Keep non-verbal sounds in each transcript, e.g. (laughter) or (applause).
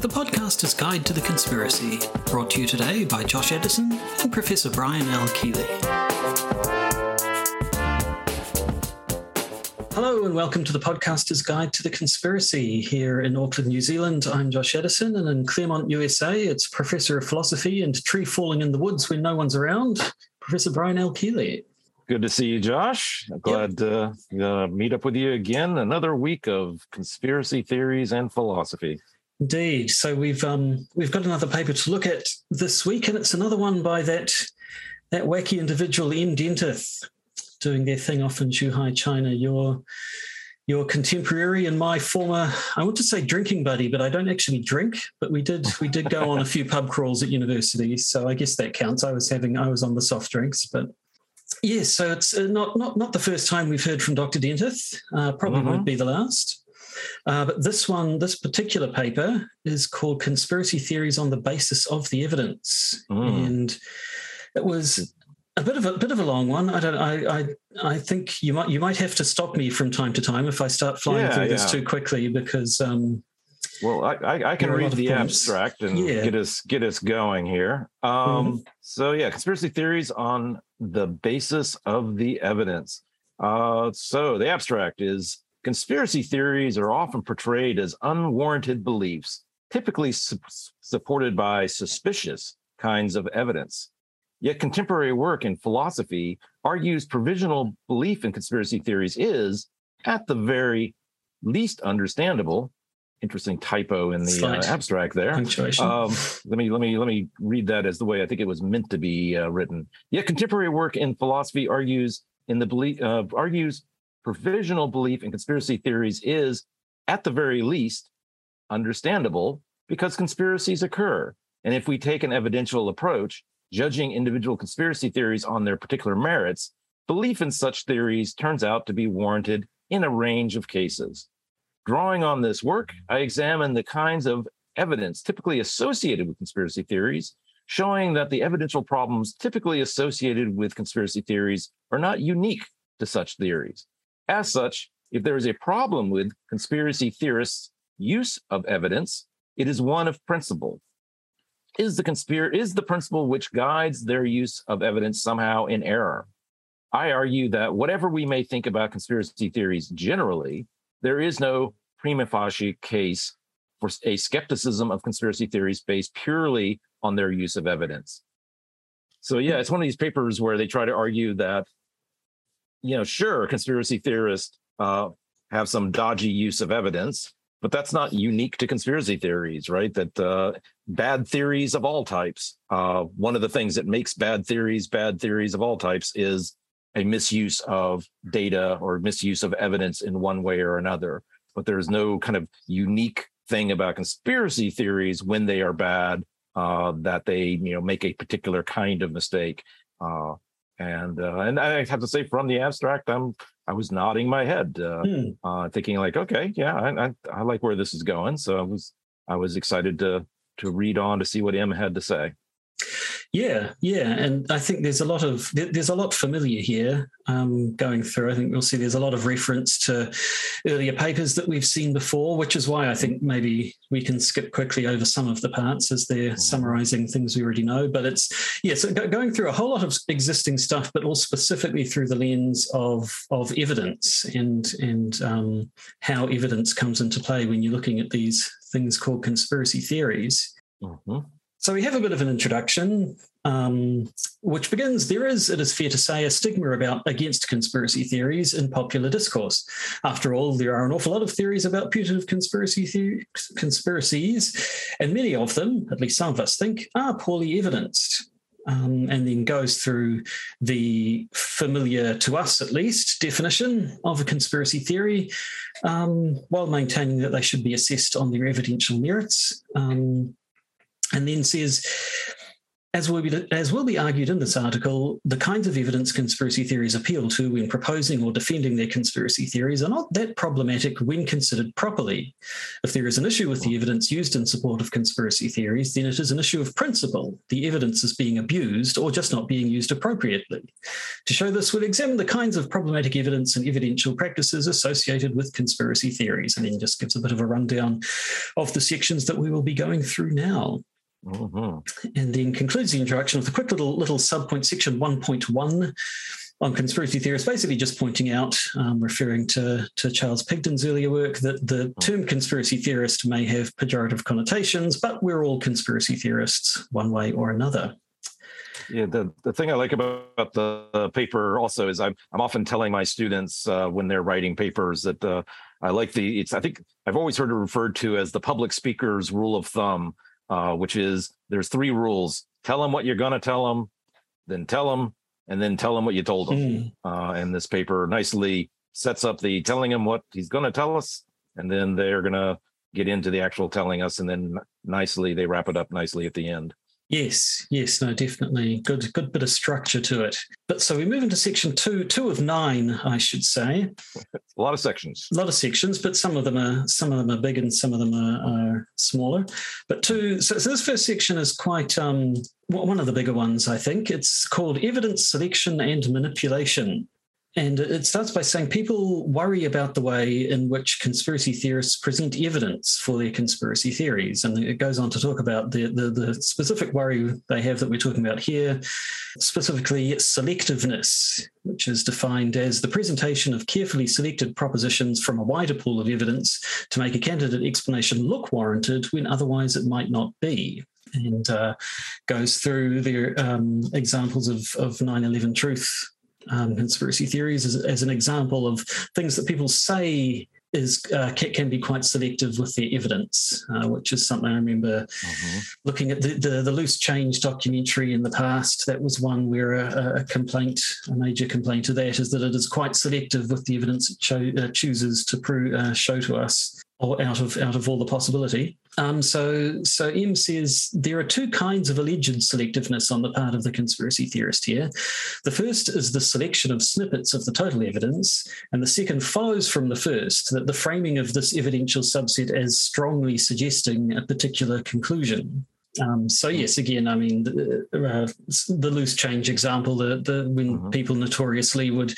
the podcaster's guide to the conspiracy, brought to you today by Josh Edison and Professor Brian L. Keeley. Hello and welcome to the podcaster's guide to the conspiracy here in Auckland, New Zealand. I'm Josh Edison, and in Claremont, USA, it's Professor of Philosophy and Tree Falling in the Woods when no one's around, Professor Brian L. Keeley. Good to see you, Josh. Glad yep. to uh, meet up with you again. Another week of conspiracy theories and philosophy. Indeed. So we've um, we've got another paper to look at this week, and it's another one by that that wacky individual M Dentith doing their thing off in Zhuhai, China. Your your contemporary and my former I want to say drinking buddy, but I don't actually drink. But we did we did go on a few pub crawls at university, so I guess that counts. I was having I was on the soft drinks, but Yes, so it's uh, not not not the first time we've heard from Dr. Dentith. Uh, probably mm-hmm. won't be the last. Uh, but this one, this particular paper, is called "Conspiracy Theories on the Basis of the Evidence," mm. and it was a bit of a bit of a long one. I don't. I, I I think you might you might have to stop me from time to time if I start flying yeah, through yeah. this too quickly because. Um, well, I, I, I can read the abstract and yeah. get us get us going here. Um, mm-hmm. So yeah, conspiracy theories on the basis of the evidence. Uh, so the abstract is conspiracy theories are often portrayed as unwarranted beliefs, typically su- supported by suspicious kinds of evidence. Yet contemporary work in philosophy argues provisional belief in conspiracy theories is, at the very least, understandable interesting typo in the uh, abstract there. Um, (laughs) let me let me let me read that as the way I think it was meant to be uh, written. Yet contemporary work in philosophy argues in the belief uh, argues provisional belief in conspiracy theories is at the very least understandable because conspiracies occur. And if we take an evidential approach, judging individual conspiracy theories on their particular merits, belief in such theories turns out to be warranted in a range of cases. Drawing on this work, I examine the kinds of evidence typically associated with conspiracy theories, showing that the evidential problems typically associated with conspiracy theories are not unique to such theories. As such, if there is a problem with conspiracy theorists' use of evidence, it is one of principle. Is the conspir- is the principle which guides their use of evidence somehow in error? I argue that whatever we may think about conspiracy theories generally, there is no prima facie case for a skepticism of conspiracy theories based purely on their use of evidence. So yeah, it's one of these papers where they try to argue that, you know, sure, conspiracy theorists uh, have some dodgy use of evidence, but that's not unique to conspiracy theories, right? That uh, bad theories of all types. Uh, one of the things that makes bad theories bad theories of all types is a misuse of data or misuse of evidence in one way or another but there's no kind of unique thing about conspiracy theories when they are bad uh, that they you know make a particular kind of mistake. Uh, and uh, and I have to say, from the abstract, I'm I was nodding my head, uh, hmm. Uh, thinking like, okay, yeah, I, I, I like where this is going. So I was I was excited to to read on to see what M had to say. Yeah, yeah, and I think there's a lot of there's a lot familiar here um, going through. I think we'll see there's a lot of reference to earlier papers that we've seen before, which is why I think maybe we can skip quickly over some of the parts as they're mm-hmm. summarizing things we already know. But it's yeah, so going through a whole lot of existing stuff, but all specifically through the lens of of evidence and and um, how evidence comes into play when you're looking at these things called conspiracy theories. Mm-hmm. So we have a bit of an introduction, um, which begins there is, it is fair to say, a stigma about against conspiracy theories in popular discourse. After all, there are an awful lot of theories about putative conspiracy theories, conspiracies, and many of them, at least some of us think, are poorly evidenced. Um, and then goes through the familiar to us at least definition of a conspiracy theory, um, while maintaining that they should be assessed on their evidential merits. Um, and then says as will, be, as will be argued in this article, the kinds of evidence conspiracy theories appeal to when proposing or defending their conspiracy theories are not that problematic when considered properly. If there is an issue with the evidence used in support of conspiracy theories, then it is an issue of principle. The evidence is being abused or just not being used appropriately. To show this, we'll examine the kinds of problematic evidence and evidential practices associated with conspiracy theories, and then just gives a bit of a rundown of the sections that we will be going through now. Mm-hmm. And then concludes the introduction with a quick little little subpoint section 1.1 on conspiracy theorists, basically just pointing out, um, referring to, to Charles Pigden's earlier work, that the mm. term conspiracy theorist may have pejorative connotations, but we're all conspiracy theorists one way or another. Yeah, the, the thing I like about the paper also is I'm I'm often telling my students uh, when they're writing papers that uh, I like the it's I think I've always heard it referred to as the public speaker's rule of thumb, uh, which is there's three rules. Tell them what you're going to tell them, then tell them, and then tell them what you told them. Mm. Uh, and this paper nicely sets up the telling him what he's going to tell us, and then they're going to get into the actual telling us, and then nicely they wrap it up nicely at the end. Yes, yes, no, definitely. Good, good bit of structure to it. But so we move into section two, two of nine, I should say. A lot of sections. A lot of sections, but some of them are some of them are big and some of them are, are smaller. But two, so, so, this first section is quite um, one of the bigger ones, I think. It's called evidence selection and manipulation. And it starts by saying people worry about the way in which conspiracy theorists present evidence for their conspiracy theories. And it goes on to talk about the, the, the specific worry they have that we're talking about here, specifically selectiveness, which is defined as the presentation of carefully selected propositions from a wider pool of evidence to make a candidate explanation look warranted when otherwise it might not be and uh, goes through their um, examples of, of 9-11 truth um, conspiracy theories as, as, an example of things that people say is uh, can, be quite selective with their evidence, uh, which is something I remember mm-hmm. looking at the, the, the loose change documentary in the past. That was one where a, a, complaint, a major complaint to that, is that it is quite selective with the evidence it cho- uh, chooses to prove, uh, show to us or out of out of all the possibility. Um, so so M says there are two kinds of alleged selectiveness on the part of the conspiracy theorist here. The first is the selection of snippets of the total evidence, and the second follows from the first that the framing of this evidential subset as strongly suggesting a particular conclusion. Um, so yes, again, I mean, the, uh, the loose change example, the, the when mm-hmm. people notoriously would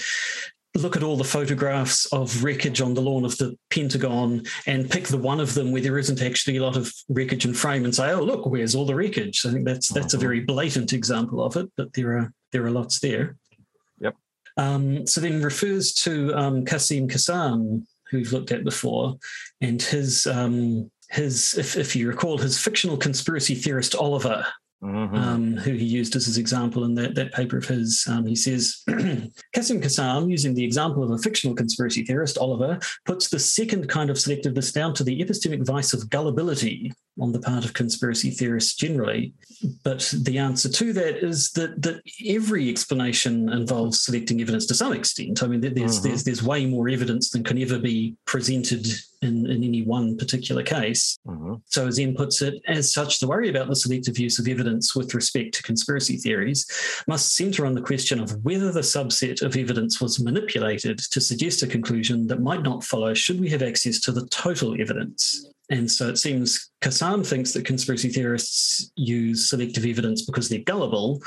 look at all the photographs of wreckage on the lawn of the Pentagon and pick the one of them where there isn't actually a lot of wreckage and frame and say, "Oh, look, where's all the wreckage?" I think that's that's a uh-huh. very blatant example of it, but there are there are lots there. Yep. Um, so then refers to um, Quassim Cassam, who we've looked at before, and his um, his if, if you recall his fictional conspiracy theorist Oliver Mm-hmm. Um, who he used as his example in that, that paper of his. Um, he says, (clears throat) Quassim Cassam, using the example of a fictional conspiracy theorist, Oliver, puts the second kind of selectiveness down to the epistemic vice of gullibility on the part of conspiracy theorists generally. But the answer to that is that, that every explanation involves selecting evidence to some extent. I mean, there's, mm-hmm. there's, there's way more evidence than can ever be presented in, in any one particular case. Mm-hmm. So, as Ian puts it, as such, the worry about the selective use of evidence with respect to conspiracy theories must centre on the question of whether the subset of evidence was manipulated to suggest a conclusion that might not follow should we have access to the total evidence. And so it seems Cassam thinks that conspiracy theorists use selective evidence because they're gullible.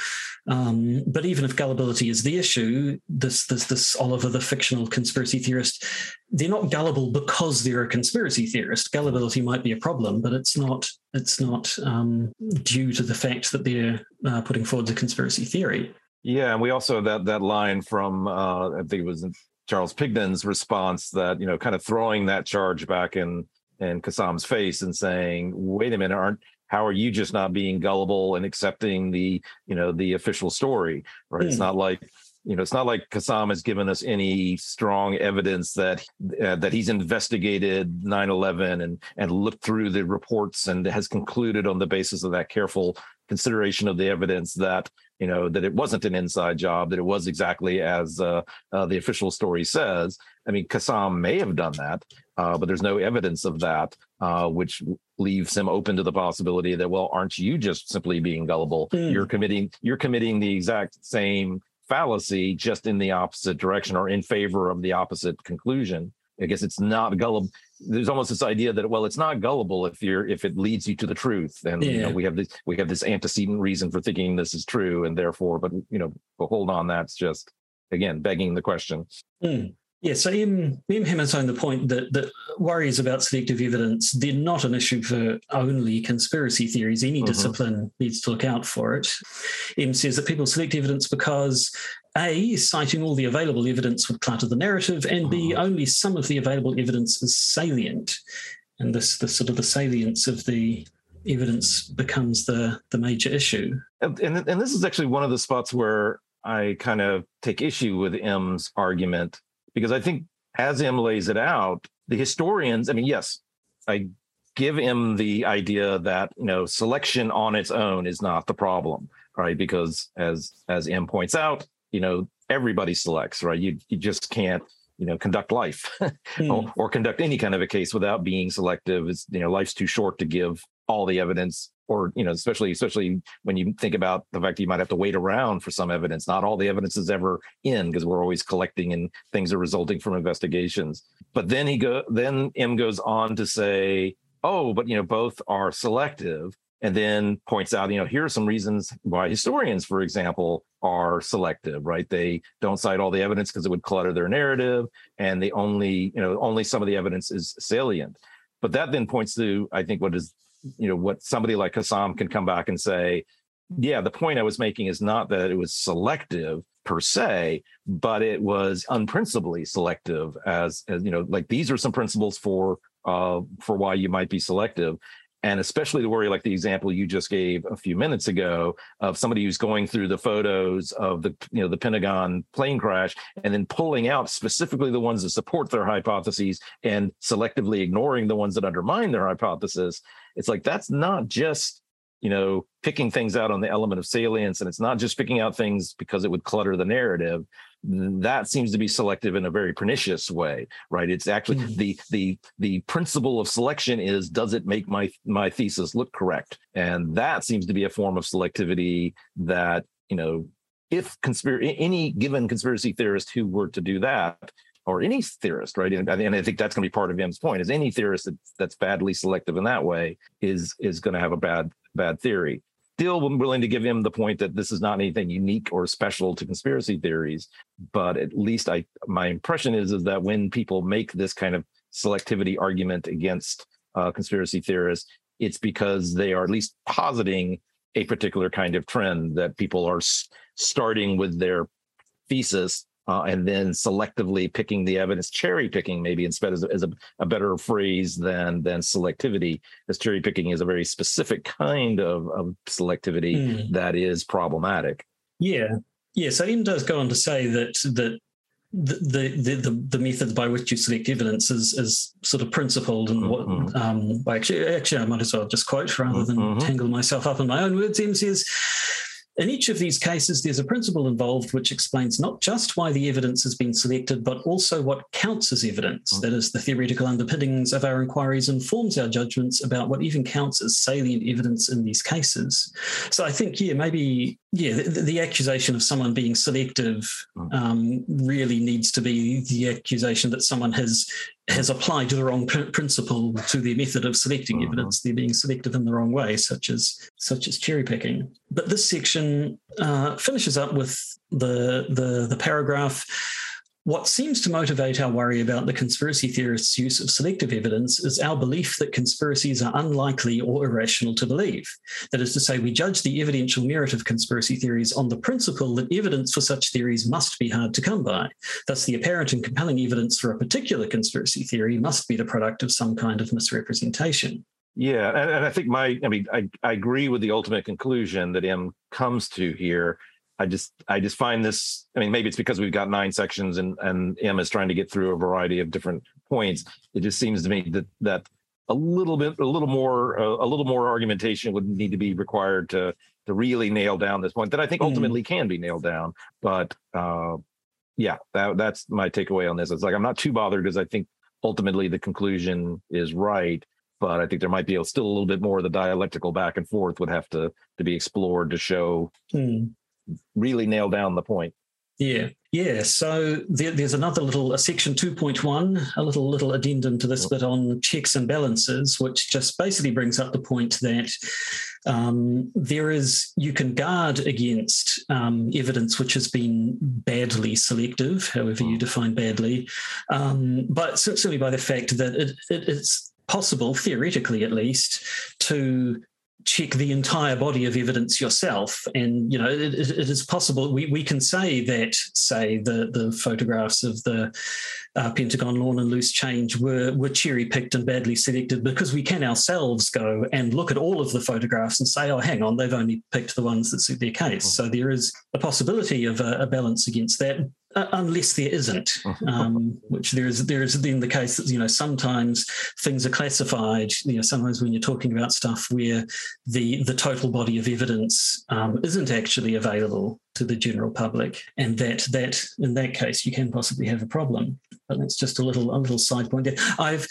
Um, but even if gullibility is the issue, this, this, this Oliver, the fictional conspiracy theorist, they're not gullible because they're a conspiracy theorist. Gullibility might be a problem, but it's not. It's not um, due to the fact that they're uh, putting forward a conspiracy theory. Yeah, and we also that that line from uh, I think it was Charles Pigden's response that you know kind of throwing that charge back in in Cassam's face and saying, "Wait a minute, aren't how are you just not being gullible and accepting the you know the official story?" Right? Mm. It's hmm. not like you know it's not like Cassam has given us any strong evidence that uh, that he's investigated 9/11 and and looked through the reports and has concluded on the basis of that careful consideration of the evidence that you know that it wasn't an inside job that it was exactly as uh, uh, the official story says i mean Cassam may have done that uh, but there's no evidence of that uh, which leaves him open to the possibility that well aren't you just simply being gullible mm. you're committing you're committing the exact same fallacy just in the opposite direction or in favor of the opposite conclusion i guess it's not gullible there's almost this idea that well it's not gullible if you're if it leads you to the truth and yeah. you know we have this we have this antecedent reason for thinking this is true and therefore but you know but hold on that's just again begging the question mm. Yeah, so M hammers home the point that, that worries about selective evidence, they're not an issue for only conspiracy theories. Any mm-hmm. discipline needs to look out for it. M says that people select evidence because A, citing all the available evidence would clutter the narrative, and B, mm-hmm. only some of the available evidence is salient. And this the sort of the salience of the evidence becomes the the major issue. And, and, this is actually one of the spots where I kind of take issue with M's argument because I think as M lays it out, the historians, I mean, yes, I give him the idea that you know selection on its own is not the problem, right? Because as as M points out, you know everybody selects, right? You you just can't you know conduct life (laughs) mm. or, or, conduct any kind of a case without being selective. It's you know life's too short to give all the evidence or you know especially especially when you think about the fact that you might have to wait around for some evidence. Not all the evidence is ever in because we're always collecting and things are resulting from investigations. But then he go then m goes on to say oh but you know both are selective and then points out you know here are some reasons why historians for example are selective right? They don't cite all the evidence because it would clutter their narrative and they only you know only some of the evidence is salient. But that then points to i think what is you know what somebody like Cassam can come back and say, yeah, the point I was making is not that it was selective per se, but it was unprincipally selective as, as you know, like these are some principles for uh, for why you might be selective and especially the worry like the example you just gave a few minutes ago of somebody who's going through the photos of the you know the pentagon plane crash and then pulling out specifically the ones that support their hypotheses and selectively ignoring the ones that undermine their hypothesis. It's like that's not just you know picking things out on the element of salience and it's not just picking out things because it would clutter the narrative that seems to be selective in a very pernicious way right it's actually mm-hmm. the the the principle of selection is does it make my my thesis look correct and that seems to be a form of selectivity that you know if conspiracy any given conspiracy theorist who were to do that or any theorist, right? And, and I think that's going to be part of M's point: is any theorist that, that's badly selective in that way is is going to have a bad bad theory. Still willing to give him the point that this is not anything unique or special to conspiracy theories, but at least I my impression is is that when people make this kind of selectivity argument against uh, conspiracy theorists, it's because they are at least positing a particular kind of trend that people are s- starting with their thesis uh, and then selectively picking the evidence, cherry picking maybe instead is, is a, a, better phrase than than selectivity, as cherry picking is a very specific kind of, of selectivity mm. that is problematic. Yeah, yeah. So M does go on to say that that the, the the the method by which you select evidence is is sort of principled and what mm-hmm. um actually actually I might as well just quote rather than mm-hmm. tangle myself up in my own words. M says in each of these cases, there's a principle involved which explains not just why the evidence has been selected, but also what counts as evidence. Mm. That is, the theoretical underpinnings of our inquiries informs our judgments about what even counts as salient evidence in these cases. So I think, yeah, maybe, yeah, the, the accusation of someone being selective mm. um, really needs to be the accusation that someone has has applied the wrong pr- principle to their method of selecting uh-huh. evidence. They're being selective in the wrong way, such as such as cherry picking. But this section uh, finishes up with the the, the paragraph what seems to motivate our worry about the conspiracy theorists' use of selective evidence is our belief that conspiracies are unlikely or irrational to believe. That is to say, we judge the evidential merit of conspiracy theories on the principle that evidence for such theories must be hard to come by. Thus, the apparent and compelling evidence for a particular conspiracy theory must be the product of some kind of misrepresentation. Yeah, and, and I think my, I mean, I, I agree with the ultimate conclusion that M comes to here I just I just find this. I mean, maybe it's because we've got nine sections and and is trying to get through a variety of different points. It just seems to me that that a little bit, a little more, uh, a little more argumentation would need to be required to to really nail down this point that I think hmm. ultimately mm. can be nailed down. But uh, yeah, that, that's my takeaway on this. It's like I'm not too bothered because I think ultimately the conclusion is right. But I think there might be a, still a little bit more of the dialectical back and forth would have to to be explored to show mm. Really nail down the point. Yeah, yeah. So there, there's another little a section 2.1, a little little addendum to this bit on checks and balances, which just basically brings up the point that um, there is you can guard against um, evidence which has been badly selective, however you define badly, um, but certainly by the fact that it, it, it's possible, theoretically at least, to check the entire body of evidence yourself. And, you know, it, it is possible. We, we can say that, say, the, the photographs of the uh, Pentagon lawn and loose change were, were cherry picked and badly selected because we can ourselves go and look at all of the photographs and say, oh, hang on, they've only picked the ones that suit their case. So there is a possibility of a, a balance against that. Uh, unless there isn't, (laughs) um, which there is there is then the case that you know sometimes things are classified. You know, sometimes when you're talking about stuff where the the total body of evidence um, isn't actually available to the general public, and that that in that case you can possibly have a problem. But that's just a little a little side point there. I've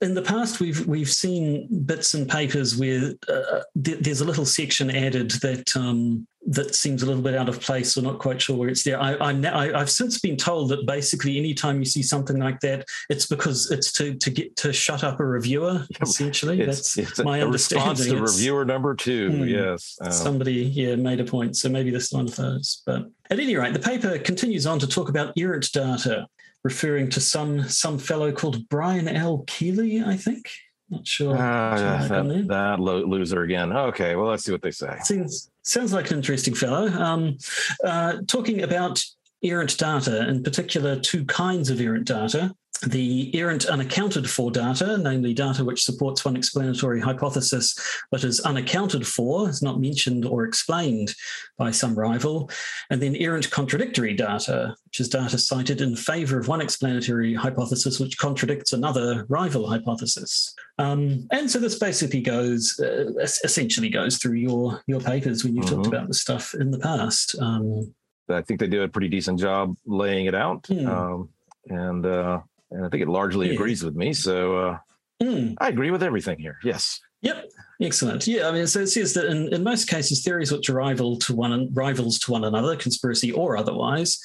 in the past we've we've seen bits and papers where uh, th- there's a little section added that um, that seems a little bit out of place or not quite sure where it's there. I, I, have since been told that basically anytime you see something like that, it's because it's to to get to shut up a reviewer. (laughs) Essentially, it's, that's it's my a, understanding. Response to it's, reviewer number two. Hmm, yes, um, somebody yeah made a point, so maybe this one of those. But at any rate, the paper continues on to talk about errant data, referring to some some fellow called Brian L. Keeley, I think. Not sure. Uh, that, that loser again. Okay, well, let's see what they say. Seems sounds like an interesting fellow. Um, uh, talking about errant data, in particular, two kinds of errant data the errant unaccounted for data, namely data which supports one explanatory hypothesis but is unaccounted for, is not mentioned or explained by some rival, and then errant contradictory data, which is data cited in favor of one explanatory hypothesis which contradicts another rival hypothesis. Um, and so this basically goes, uh, essentially goes through your your papers when you've mm-hmm. talked about this stuff in the past. Um, I think they do a pretty decent job laying it out. Hmm. Um, and uh, and I think it largely yeah. agrees with me. So uh, mm. I agree with everything here. Yes. Yep. Excellent. Yeah, I mean, so it says that in, in most cases, theories which are rival to one rivals to one another, conspiracy or otherwise,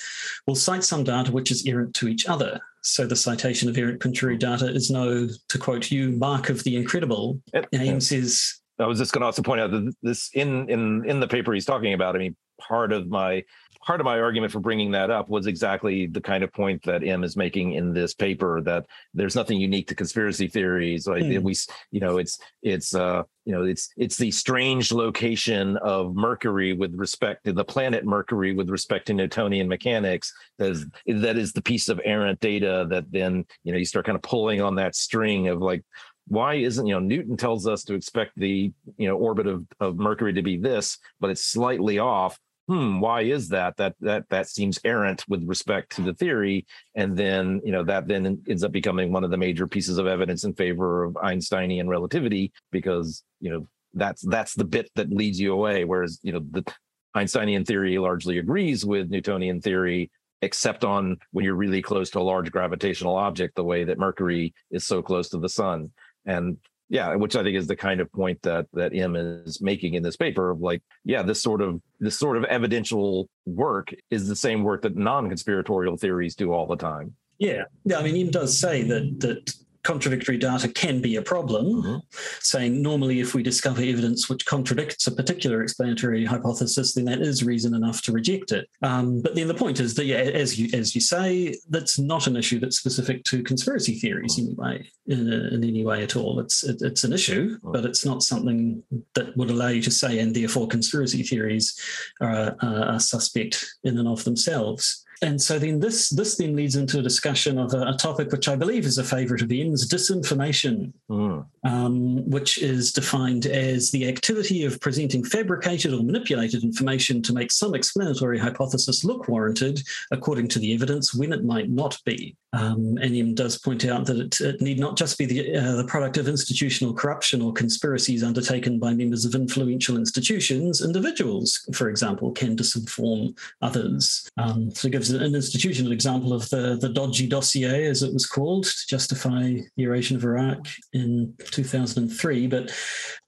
will cite some data which is errant to each other. So the citation of errant contrary data is no, to quote you, mark of the incredible. It, Ames says. I was just going to also point out that this in in in the paper he's talking about. I mean, part of my part of my argument for bringing that up was exactly the kind of point that M is making in this paper that there's nothing unique to conspiracy theories. Like mm. we, you know, it's it's uh, you know, it's it's the strange location of Mercury with respect to the planet Mercury with respect to Newtonian mechanics. That is that is the piece of errant data that then you know you start kind of pulling on that string of like why isn't you know newton tells us to expect the you know orbit of, of mercury to be this but it's slightly off hmm, why is that? That that that seems errant with respect to the theory, and then you know that then ends up becoming one of the major pieces of evidence in favor of Einsteinian relativity because you know that's that's the bit that leads you away. Whereas you know the Einsteinian theory largely agrees with Newtonian theory, except on when you're really close to a large gravitational object, the way that Mercury is so close to the sun. And yeah which i think is the kind of point that that m is making in this paper of like yeah this sort of this sort of evidential work is the same work that non-conspiratorial theories do all the time. Yeah. Yeah i mean M does say that that contradictory data can be a problem, mm-hmm. saying normally if we discover evidence which contradicts a particular explanatory hypothesis, then that is reason enough to reject it. Um, but then the point is that, yeah, as you as you say, that's not an issue that's specific to conspiracy theories mm-hmm. anyway, in, in, any way at all. It's it, it's an issue, mm-hmm. but it's not something that would allow you to say, and therefore conspiracy theories are, are suspect in and of themselves and so then this this then leads into a discussion of a, a topic which I believe is a favourite of M's, disinformation, mm. um, which is defined as the activity of presenting fabricated or manipulated information to make some explanatory hypothesis look warranted according to the evidence when it might not be. Um, does point out that it, it need not just be the, uh, the product of institutional corruption or conspiracies undertaken by members of influential institutions. Individuals, for example, can disinform others. Um, so it gives an institutional example of the, the dodgy dossier, as it was called, to justify the invasion of Iraq in 2003. But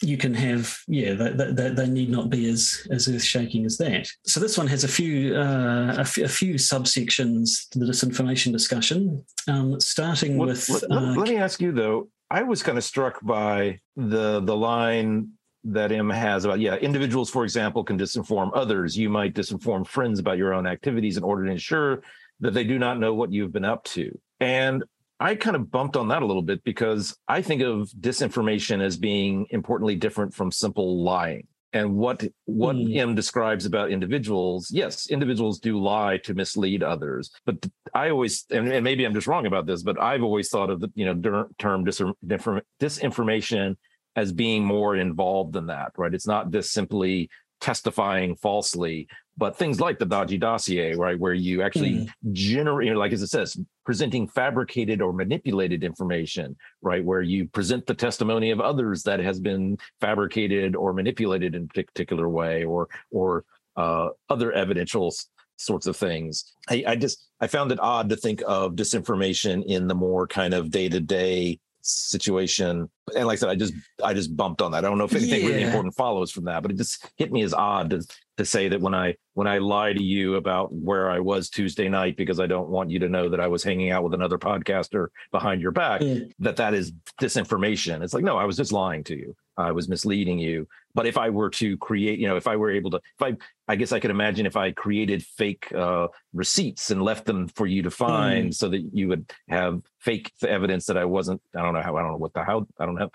you can have, yeah, they, they need not be as, as earth shaking as that. So this one has a few, uh, a, f- a few subsections to the disinformation discussion, um, starting with. Let, uh, let me ask you though. I was kind of struck by the the line that M has about yeah individuals for example can disinform others you might disinform friends about your own activities in order to ensure that they do not know what you've been up to and i kind of bumped on that a little bit because i think of disinformation as being importantly different from simple lying and what what mm. M describes about individuals yes individuals do lie to mislead others but i always and, and maybe i'm just wrong about this but i've always thought of the you know term disinformation as being more involved than that right it's not just simply testifying falsely but things like the dodgy dossier right where you actually mm. generate like as it says presenting fabricated or manipulated information right where you present the testimony of others that has been fabricated or manipulated in a particular way or or uh, other evidential sorts of things I, I just i found it odd to think of disinformation in the more kind of day-to-day situation and like i said i just i just bumped on that i don't know if anything yeah. really important follows from that but it just hit me as odd to, to say that when i when i lie to you about where i was tuesday night because i don't want you to know that i was hanging out with another podcaster behind your back mm. that that is disinformation it's like no i was just lying to you I was misleading you. But if I were to create, you know, if I were able to, if I, I guess I could imagine if I created fake uh, receipts and left them for you to find, mm. so that you would have fake evidence that I wasn't. I don't know how. I don't know what the how. I don't have.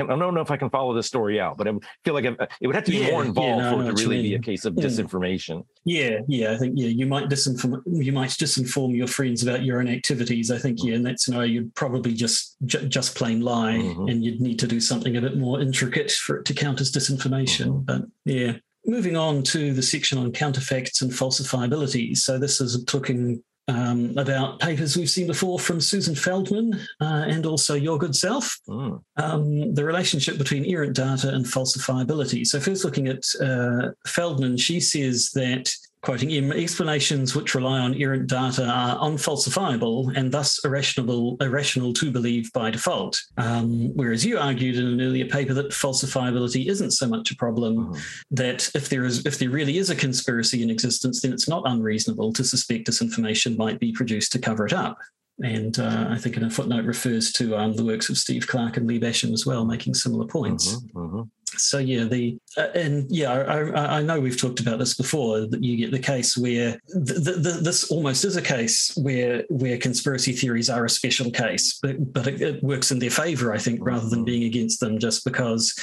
I don't know if I can follow this story out, but I feel like it would have to be yeah, more involved yeah, no, for it to really be a case of mm. disinformation. Yeah, yeah, I think yeah, you might disinform you might disinform your friends about your own activities. I think yeah, in that scenario, you'd probably just j- just plain lie, mm-hmm. and you'd need to do something a bit more intricate for it to count as disinformation. Mm-hmm. But yeah, moving on to the section on counterfacts and falsifiability. So this is talking um, about papers we've seen before from Susan Feldman uh, and also your good self. Mm. Um, the relationship between errant data and falsifiability. So, first looking at uh, Feldman, she says that quoting him, explanations which rely on errant data are unfalsifiable and thus irrational, irrational to believe by default. Um, whereas you argued in an earlier paper that falsifiability isn't so much a problem, mm-hmm. that if there is if there really is a conspiracy in existence, then it's not unreasonable to suspect disinformation might be produced to cover it up. And uh, I think in a footnote refers to um, the works of Steve Clarke and Lee Basham as well, making similar points. Mm-hmm, mm-hmm so yeah the uh, and yeah I, I, know we've talked about this before that you get the case where the, the, this almost is a case where where conspiracy theories are a special case but but it, it works in their favor i think rather than being against them just because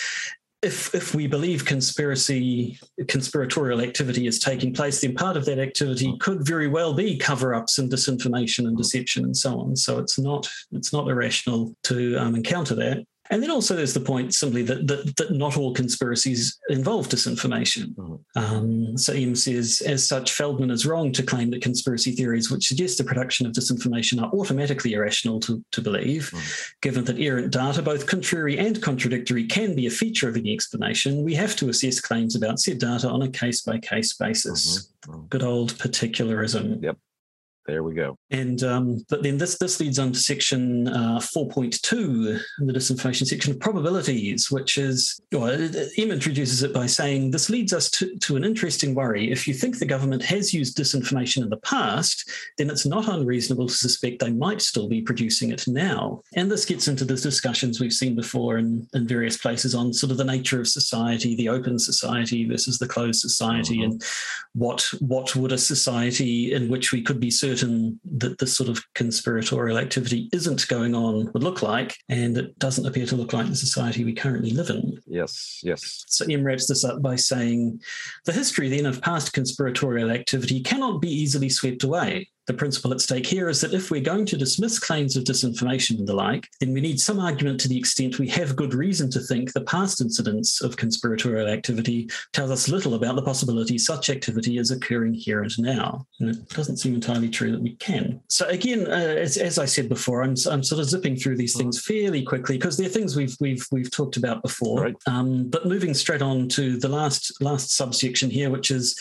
if if we believe conspiracy conspiratorial activity is taking place, then part of that activity could very well be cover-ups and disinformation and deception and so on. So it's not it's not irrational to um, encounter that. And then also there's the point simply that that, that not all conspiracies involve disinformation. Mm-hmm. Um, so M says, as such, Feldman is wrong to claim that conspiracy theories which suggest the production of disinformation are automatically irrational to, to believe. Mm-hmm. Given that errant data, both contrary and contradictory, can be a feature of any explanation, we have to assess claims about said data on a case by case basis. Mm-hmm. Good old particularism. Yep. There we go. And um, but then this this leads on to section uh, four point two, the disinformation section of probabilities, which is well, M introduces it by saying this leads us to, to an interesting worry. If you think the government has used disinformation in the past, then it's not unreasonable to suspect they might still be producing it now. And this gets into the discussions we've seen before in, in various places on sort of the nature of society, the open society versus the closed society, mm-hmm. and what what would a society in which we could be certain certain that this sort of conspiratorial activity isn't going on would look like, and it doesn't appear to look like the society we currently live in. Yes, yes. So M wraps this up by saying the history then of past conspiratorial activity cannot be easily swept away. The principle at stake here is that if we're going to dismiss claims of disinformation and the like, then we need some argument to the extent we have good reason to think the past incidents of conspiratorial activity tells us little about the possibility such activity is occurring here and now. And it doesn't seem entirely true that we can. So again, uh, as, as, I said before, I'm, I'm sort of zipping through these things fairly quickly because they're things we've we've we've talked about before. Right. Um, but moving straight on to the last last subsection here, which is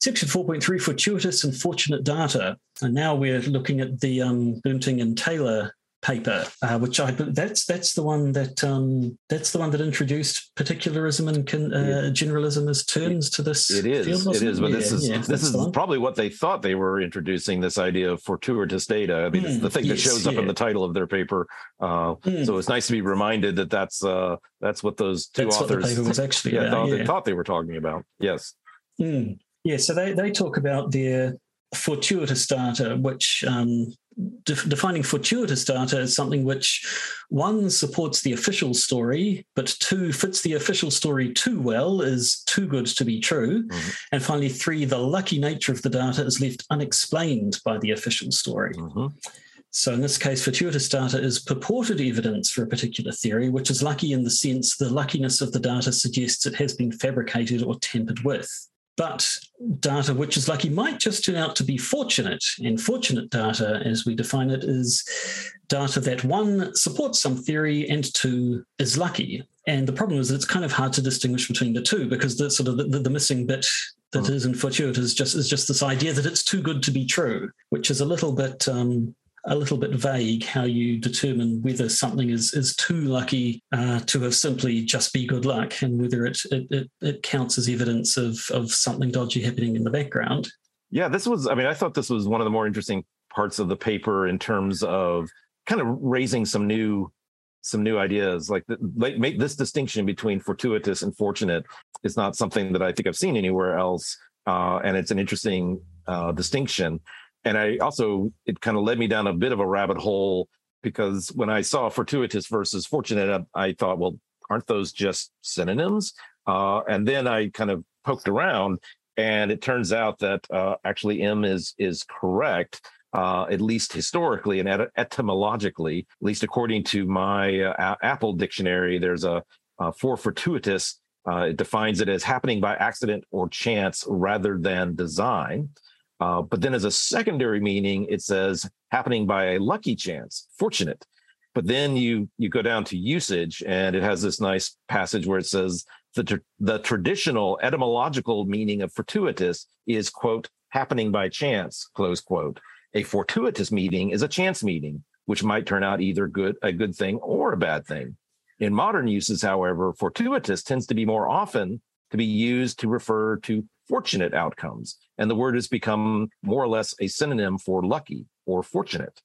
section 4.3 fortuitous and fortunate data. And now we're looking at the um, Buenting and Taylor paper, uh, which I that's that's the one that um, that's the one that introduced particularism and con, uh, generalism as terms to this. It is. Field, it is. But yeah, this is yeah, this is probably what they thought they were introducing. This idea of fortuitous data. I mean, mm, it's the thing yes, that shows up yeah. in the title of their paper. Uh, mm. So it's nice to be reminded that that's uh, that's what those two that's authors what the paper was actually (laughs) yeah, thought, they thought they were talking about. Yes. Mm. Yeah. So they they talk about their fortuitous data, which um, de- defining fortuitous data as something which one supports the official story, but two fits the official story too well, is too good to be true. Mm-hmm. And finally, three, the lucky nature of the data is left unexplained by the official story. Mm-hmm. So in this case, fortuitous data is purported evidence for a particular theory, which is lucky in the sense the luckiness of the data suggests it has been fabricated or tampered with. But data which is lucky might just turn out to be fortunate. And fortunate data, as we define it, is data that one supports some theory and two is lucky. And the problem is that it's kind of hard to distinguish between the two because the sort of the, the missing bit that mm. isn't fortuitous is just is just this idea that it's too good to be true, which is a little bit um, a little bit vague how you determine whether something is is too lucky uh, to have simply just be good luck and whether it, it, it it counts as evidence of of something dodgy happening in the background. Yeah, this was. I mean, I thought this was one of the more interesting parts of the paper in terms of kind of raising some new some new ideas like, like make this distinction between fortuitous and fortunate is not something that i think i've seen anywhere else uh, and it's an interesting uh, distinction and I also it kind of led me down a bit of a rabbit hole because when I saw fortuitous versus fortunate, I, thought, well, aren't those just synonyms? Uh, and then I kind of poked around, and it turns out that uh, actually M is is correct. Uh, at least historically and et- etymologically, at least according to my uh, Apple dictionary, there's a for fortuitous. Uh, it defines it as happening by accident or chance rather than design. Uh, but then as a secondary meaning, it says happening by a lucky chance, fortunate. But then you you go down to usage, and it has this nice passage where it says the tr- the traditional etymological meaning of fortuitous is quote happening by chance close quote. A fortuitous meeting is a chance meeting, which might turn out either good a good thing or a bad thing. In modern uses, however, fortuitous tends to be more often to be used to refer to fortunate outcomes. And the word has become more or less a synonym for lucky or fortunate.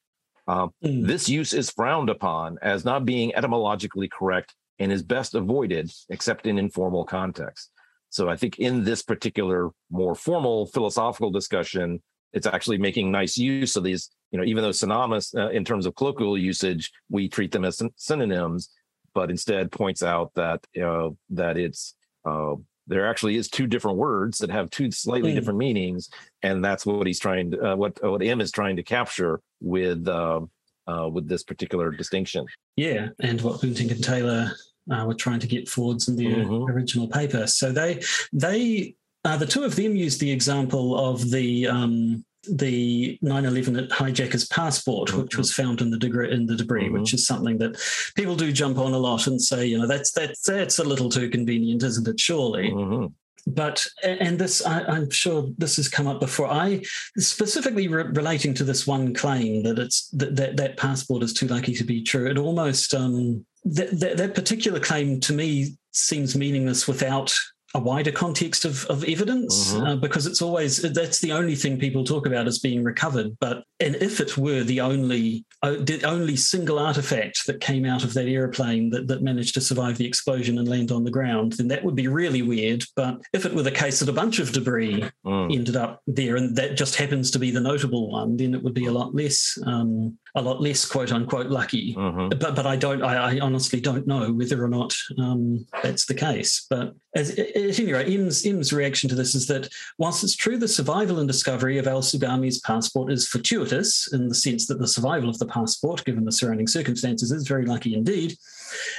Uh, mm. This use is frowned upon as not being etymologically correct and is best avoided except in informal context. So I think in this particular more formal philosophical discussion, it's actually making nice use of these, you know, even though synonymous uh, in terms of colloquial usage, we treat them as synonyms, but instead points out that, know, that it's uh, there actually is two different words that have two slightly mm. different meanings, and that's what he's trying to uh, what what M is trying to capture with uh, uh, with this particular distinction. Yeah, and what Buenting and Taylor uh, were trying to get forwards in their mm-hmm. original paper. So they they uh, the two of them used the example of the um, the 9/11 hijacker's passport, mm-hmm. which was found in the debris, in the debris, mm-hmm. which is something that people do jump on a lot and say, you know, that's that's that's a little too convenient, isn't it? Surely. Mm-hmm. But and this, I, am sure this has come up before. I specifically re- relating to this one claim that it's that, that that passport is too lucky to be true. It almost um, that, that that particular claim to me seems meaningless without a wider context of, of evidence mm-hmm. uh, because it's always that's the only thing people talk about as being recovered but and if it were the only uh, the only single artifact that came out of that airplane that, that managed to survive the explosion and land on the ground then that would be really weird but if it were the case that a bunch of debris mm. ended up there and that just happens to be the notable one then it would be a lot less um, a lot less quote unquote lucky. Mm-hmm. But but I don't I, I, honestly don't know whether or not um, that's the case. But as, at any rate, M's, M's reaction to this is that whilst it's true the survival and discovery of Al Suqami's passport is fortuitous in the sense that the survival of the passport, given the surrounding circumstances, is very lucky indeed,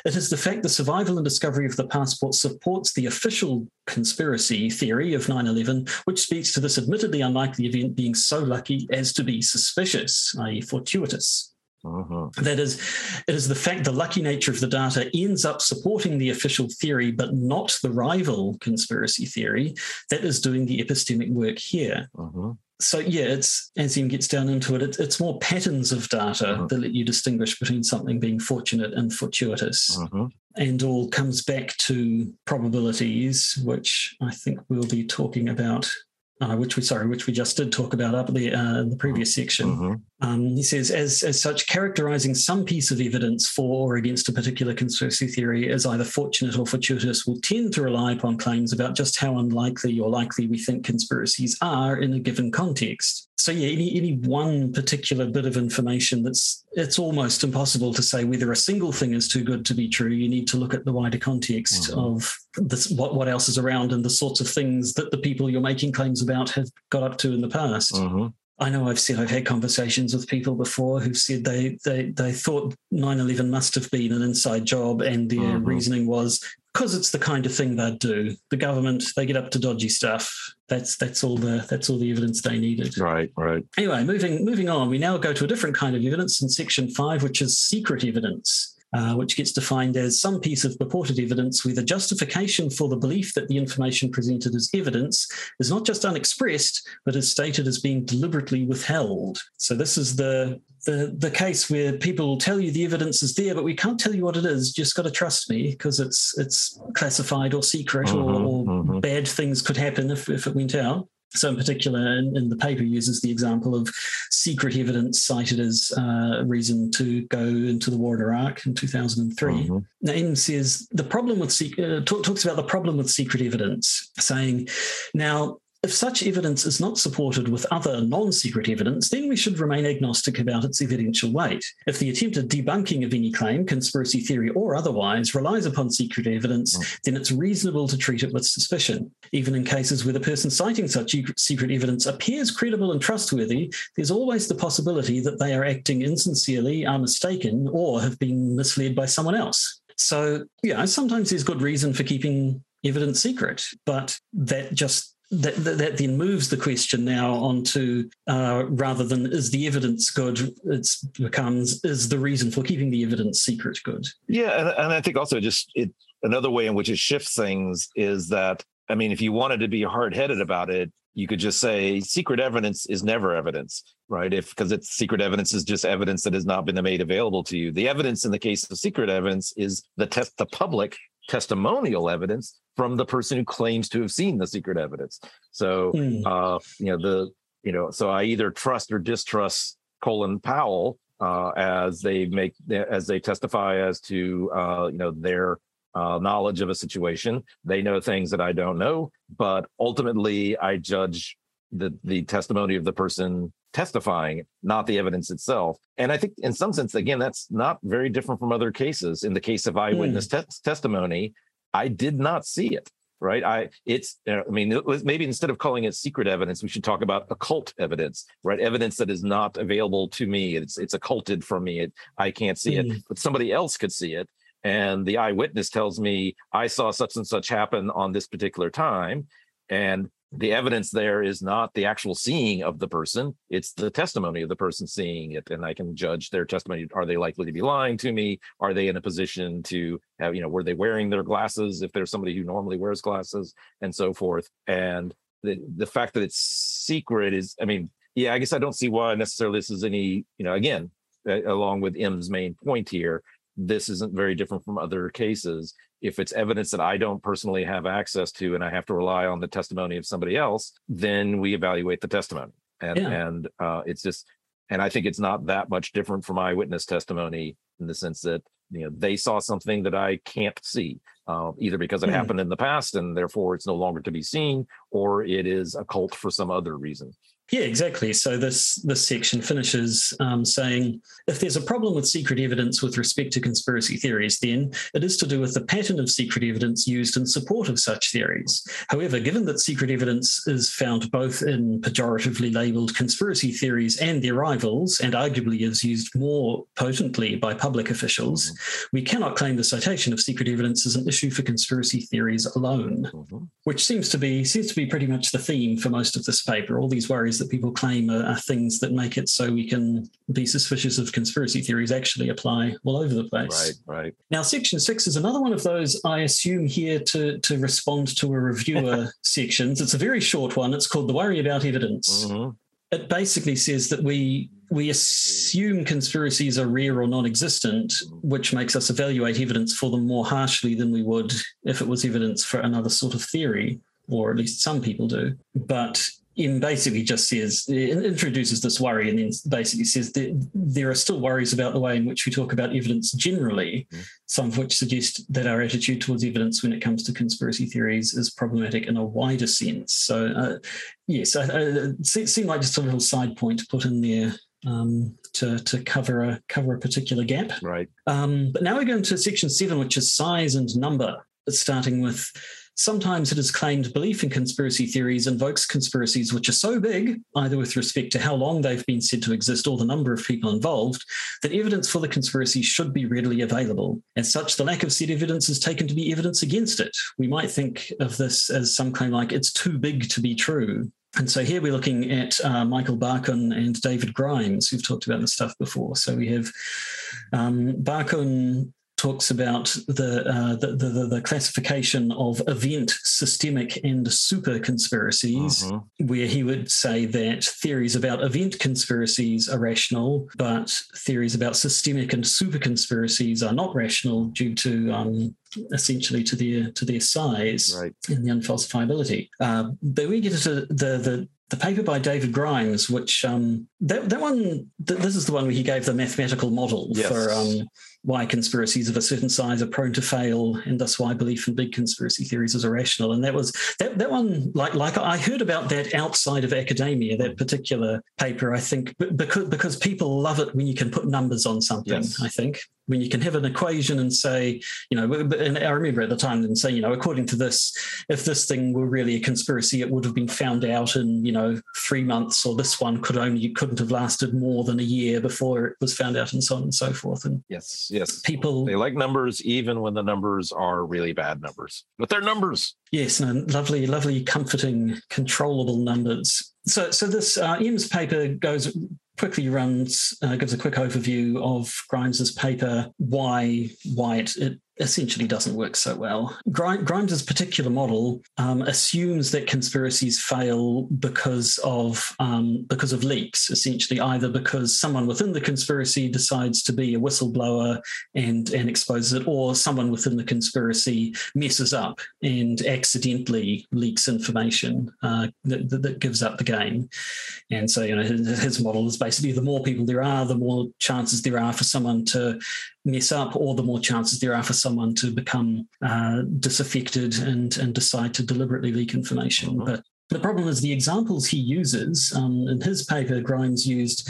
it is the fact the survival and discovery of the passport supports the official conspiracy theory of 9 11, which speaks to this admittedly unlikely event being so lucky as to be suspicious, i.e., fortuitous. Uh-huh. That is, it is the fact the lucky nature of the data ends up supporting the official theory, but not the rival conspiracy theory that is doing the epistemic work here. Uh-huh. So yeah, it's as M gets down into it, it's, it's more patterns of data uh-huh. that let you distinguish between something being fortunate and fortuitous, and all comes back to probabilities, which I think we'll be talking about uh, which we sorry, which we just did talk about up the uh, in the previous section. Mm-hmm. Um, he says, as as such, characterizing some piece of evidence for or against a particular conspiracy theory as either fortunate or fortuitous will tend to rely upon claims about just how unlikely or likely we think conspiracies are in a given context so yeah, any any one particular bit of information that's it's almost impossible to say whether a single thing is too good to be true. You need to look at the wider context mm-hmm. of this, what what else is around and the sorts of things that the people you're making claims about have got up to in the past. Mm-hmm. I know I've said I've had conversations with people before who've said they they they thought 9/11 must have been an inside job, and their mm-hmm. reasoning was because it's the kind of thing they'd do. The government they get up to dodgy stuff. That's that's all the that's all the evidence they needed. Right, right. Anyway, moving moving on, we now go to a different kind of evidence in section five, which is secret evidence. Uh, which gets defined as some piece of purported evidence where the justification for the belief that the information presented as evidence is not just unexpressed, but is stated as being deliberately withheld. So this is the the, the case where people will tell you the evidence is there, but we can't tell you what it is. You just got to trust me because it's it's classified or secret mm-hmm, or, or mm-hmm. bad things could happen if, if it went out. So, in particular, in, in, the paper uses the example of secret evidence cited as uh, reason to go into the war in Iraq in 2003. Mm-hmm. Naim says the problem with uh, talk, talks about the problem with secret evidence, saying, now if such evidence is not supported with other non secret evidence, then we should remain agnostic about its evidential weight. If the attempted debunking of any claim, conspiracy theory or otherwise, relies upon secret evidence, mm. then it's reasonable to treat it with suspicion. Even in cases where the person citing such secret evidence appears credible and trustworthy, there's always the possibility that they are acting insincerely, are mistaken, or have been misled by someone else. So, yeah, sometimes there's good reason for keeping evidence secret, but that just that, that, that, then moves the question now onto uh, rather than is the evidence good, it becomes is the reason for keeping the evidence secret good. Yeah, and, and I think also just it another way in which it shifts things is that I mean, if you wanted to be hard headed about it, you could just say secret evidence is never evidence, right? If because it's secret evidence is just evidence that has not been made available to you. The evidence in the case of secret evidence is the test the public testimonial evidence from the person who claims to have seen the secret evidence. So, mm. uh, you know, the, you know, so I either trust or distrust Colin Powell uh, as they make, as they testify as to, uh, you know, their uh, knowledge of a situation. They know things that I don't know, but ultimately I judge the the testimony of the person testifying, not the evidence itself. And I think, in some sense, again, that's not very different from other cases. In the case of eyewitness mm. te- testimony, I did not see it. Right. I it's I mean it was, maybe instead of calling it secret evidence, we should talk about occult evidence, right? Evidence that is not available to me. It's it's occulted from me. It, I can't see mm. it, but somebody else could see it. And the eyewitness tells me I saw such and such happen on this particular time. And the evidence there is not the actual seeing of the person it's the testimony of the person seeing it and i can judge their testimony are they likely to be lying to me? Are they in a position to have you know were they wearing their glasses if there's somebody who normally wears glasses and so forth? And the the fact that it's secret is i mean yeah i guess i don't see why necessarily this is any you know again along with m's main point here this isn't very different from other cases if it's evidence that I don't personally have access to and I have to rely on the testimony of somebody else, then we evaluate the testimony. And yeah. and uh, it's just and I think it's not that much different from eyewitness testimony in the sense that you know they saw something that I can't see, uh, either because it mm. happened in the past and therefore it's no longer to be seen, or it is occult for some other reason. Yeah, exactly. So this this section finishes um, saying if there's a problem with secret evidence with respect to conspiracy theories, then it is to do with the pattern of secret evidence used in support of such theories. However, given that secret evidence is found both in pejoratively labelled conspiracy theories and their rivals, and arguably is used more potently by public officials, mm-hmm. we cannot claim the citation of secret evidence as an issue for conspiracy theories alone, mm-hmm. which seems to be seems to be pretty much the theme for most of this paper. All these worries that people claim are, are, things that make it so we can be suspicious of conspiracy theories actually apply all over the place. Right, right. Now, section six is another one of those I assume here to, to respond to a reviewer (laughs) sections. It's a very short one. It's called The Worry About Evidence. Mm-hmm. It basically says that we we assume conspiracies are rare or non-existent, which makes us evaluate evidence for them more harshly than we would if it was evidence for another sort of theory, or at least some people do. But in basically just says introduces this worry and then basically says that there are still worries about the way in which we talk about evidence generally, mm. some of which suggest that our attitude towards evidence when it comes to conspiracy theories is problematic in a wider sense. So, uh, yes, it seemed like just a little side point to put in there um, to to cover a cover a particular gap. Right. Um, but now we go into section seven, which is size and number. Starting with Sometimes it is claimed belief in conspiracy theories invokes conspiracies which are so big, either with respect to how long they've been said to exist or the number of people involved, that evidence for the conspiracy should be readily available. As such, the lack of said evidence is taken to be evidence against it. We might think of this as some claim like it's too big to be true. And so here we're looking at uh, Michael Barkun and David Grimes, who've talked about this stuff before. So we have um, Barkun talks about the, uh, the, the, the, classification of event, systemic, and super conspiracies, uh-huh. where he would say that theories about event conspiracies are rational, but theories about systemic and super conspiracies are not rational due to um, essentially to their to their size right. and the unfalsifiability. Uh, but we get to the the the paper by David Grimes, which um, that that one, th- this is the one where he gave the mathematical model yes. for um, why conspiracies of a certain size are prone to fail, and thus why belief in big conspiracy theories is irrational. And that was that that one, like like I heard about that outside of academia, that particular paper. I think because because people love it when you can put numbers on something. Yes. I think when you can have an equation and say, you know, and I remember at the time them saying, you know, according to this, if this thing were really a conspiracy, it would have been found out in, you know, three months, or this one could only couldn't have lasted more than a year before it was found out, and so on and so forth. And yes, yes, people they like numbers even when the numbers are really bad numbers, but they're numbers. Yes, and lovely, lovely, comforting, controllable numbers. So, so this uh, M's paper goes quickly runs uh, gives a quick overview of Grimes's paper, why why it, it essentially doesn't work so well. Grimes's particular model um, assumes that conspiracies fail because of um, because of leaks, essentially either because someone within the conspiracy decides to be a whistleblower and and exposes it, or someone within the conspiracy messes up and accidentally leaks information uh, that, that, gives up the game. And so, you know, his, his model is basically the more people there are, the more chances there are for someone to mess up, or the more chances there are for someone to become uh, disaffected and, and decide to deliberately leak information. Mm-hmm. But the problem is the examples he uses um, in his paper, Grimes used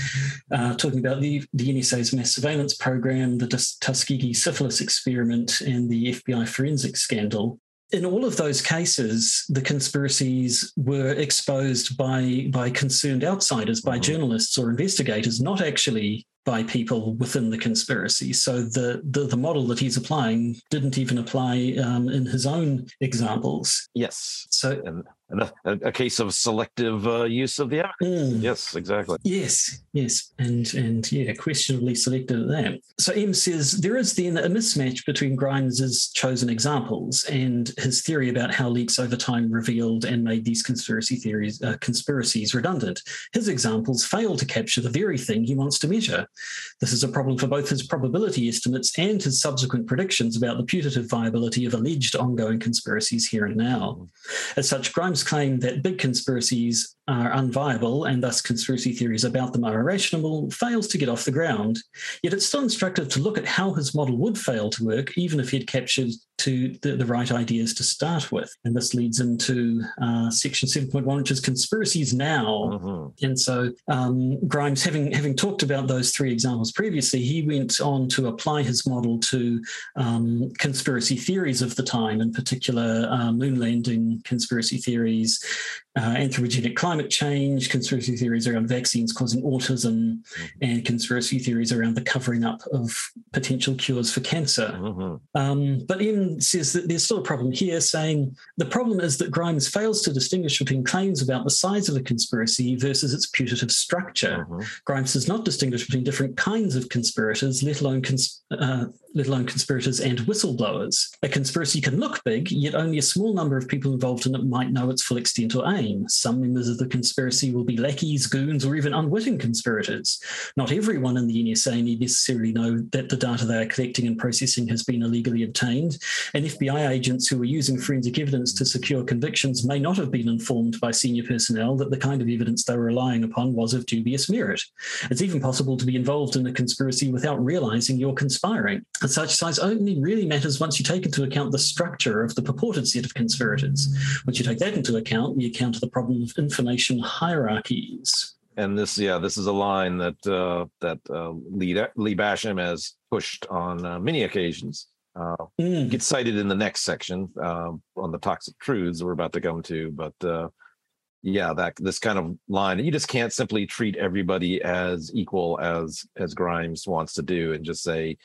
uh, talking about the, the NSA's mass surveillance program, the Tuskegee syphilis experiment, and the FBI forensic scandal in all of those cases, the conspiracies were exposed by by concerned outsiders, by mm-hmm. journalists or investigators, not actually by people within the conspiracy. So the, the, the model that he's applying didn't even apply um, in his own examples. Yes. So a, a, case of selective uh, use of the act. Mm, yes, exactly. Yes, yes, and and yeah, questionably selected at that. So M says there is then a mismatch between Grimes's chosen examples and his theory about how leaks over time revealed and made these conspiracy theories uh, conspiracies redundant. His examples fail to capture the very thing he wants to measure. This is a problem for both his probability estimates and his subsequent predictions about the putative viability of alleged ongoing conspiracies here and now. As such, Grimes claim that big conspiracies are unviable and thus conspiracy theories about them are irrational fails to get off the ground. Yet it's still instructive to look at how his model would fail to work, even if he'd captured to the, the right ideas to start with. And this leads into uh, section 7.1, which is conspiracies now. Mm-hmm. And so um, Grimes, having having talked about those three examples previously, he went on to apply his model to um, conspiracy theories of the time, in particular uh, moon landing conspiracy theories, uh, anthropogenic climate change, conspiracy theories around vaccines causing autism, mm-hmm. and conspiracy theories around the covering up of potential cures for cancer. Mm-hmm. Um, but M says that there's still a problem here, saying the problem is that Grimes fails to distinguish between claims about the size of a conspiracy versus its putative structure. Mm-hmm. Grimes does not distinguish between different kinds of conspirators, let alone cons- uh, let alone conspirators and whistleblowers. A conspiracy can look big, yet only a small number of people involved in it might know its full extent or aim. Some members of the conspiracy will be lackeys, goons, or even unwitting conspirators. Not everyone in the NSA need necessarily know that the data they are collecting and processing has been illegally obtained, and FBI agents who are using forensic evidence to secure convictions may not have been informed by senior personnel that the kind of evidence they were relying upon was of dubious merit. It's even possible to be involved in a conspiracy without realizing you're conspiring. And such size only really matters once you take into account the structure of the purported set of conspirators. Once you take that into account, you account of the problem of information hierarchies. And this, yeah, this is a line that uh, that uh, Lee, Lee Basham has pushed on uh, many occasions. Uh, mm. Gets cited in the next section uh, on the toxic truths we're about to go into, but uh, yeah, that this kind of line, you just can't simply treat everybody as equal as as Grimes wants to do, and just say,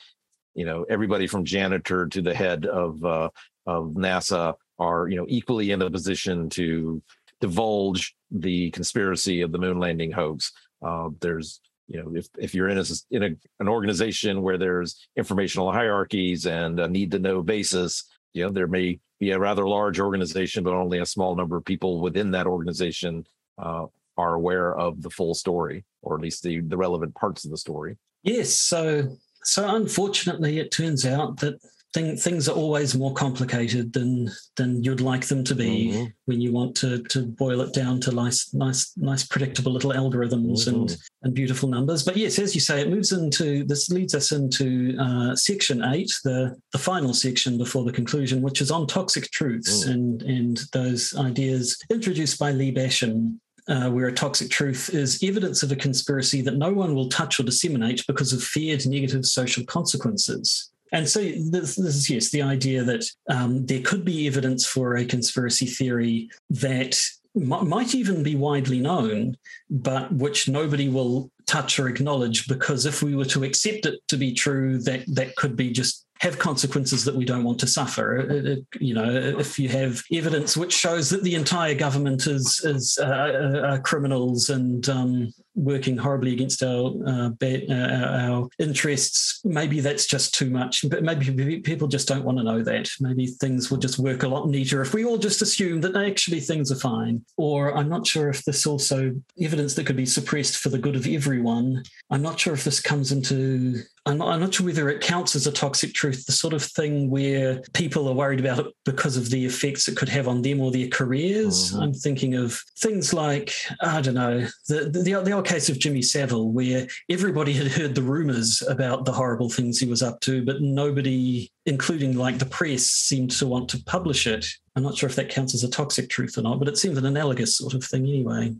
you know everybody from janitor to the head of uh, of NASA are you know equally in a position to divulge the conspiracy of the moon landing hoax. Uh, there's you know if if you're in a in a, an organization where there's informational hierarchies and a need to know basis, you know there may be a rather large organization, but only a small number of people within that organization uh, are aware of the full story, or at least the the relevant parts of the story. Yes, so so unfortunately, it turns out that thing, things are always more complicated than than you'd like them to be mm-hmm. when you want to to boil it down to nice, nice, nice, predictable little algorithms mm-hmm. and and beautiful numbers. But yes, as you say, it moves into this leads us into uh, section eight, the the final section before the conclusion, which is on toxic truths mm. and and those ideas introduced by Lee Basham uh, where a toxic truth is evidence of a conspiracy that no one will touch or disseminate because of feared negative social consequences. And so this, this is yes, the idea that um, there could be evidence for a conspiracy theory that m- might even be widely known, but which nobody will touch or acknowledge because if we were to accept it to be true, that that could be just have consequences that we don't want to suffer. It, it, you know, if you have evidence which shows that the entire government is is uh, uh, criminals and um, working horribly against our, uh, our interests, maybe that's just too much. But maybe people just don't want to know that. Maybe things will just work a lot neater if we all just assume that actually things are fine. Or I'm not sure if this also evidence that could be suppressed for the good of everyone. I'm not sure if this comes into I'm not, I'm not, sure whether it counts as a toxic truth, the sort of thing where people are worried about it because of the effects it could have on them or their careers. Mm-hmm. I'm thinking of things like, I don't know, the, the, the, old case of Jimmy Savile, where everybody had heard the rumors about the horrible things he was up to, but nobody, including like the press, seemed to want to publish it. I'm not sure if that counts as a toxic truth or not, but it seems an analogous sort of thing anyway.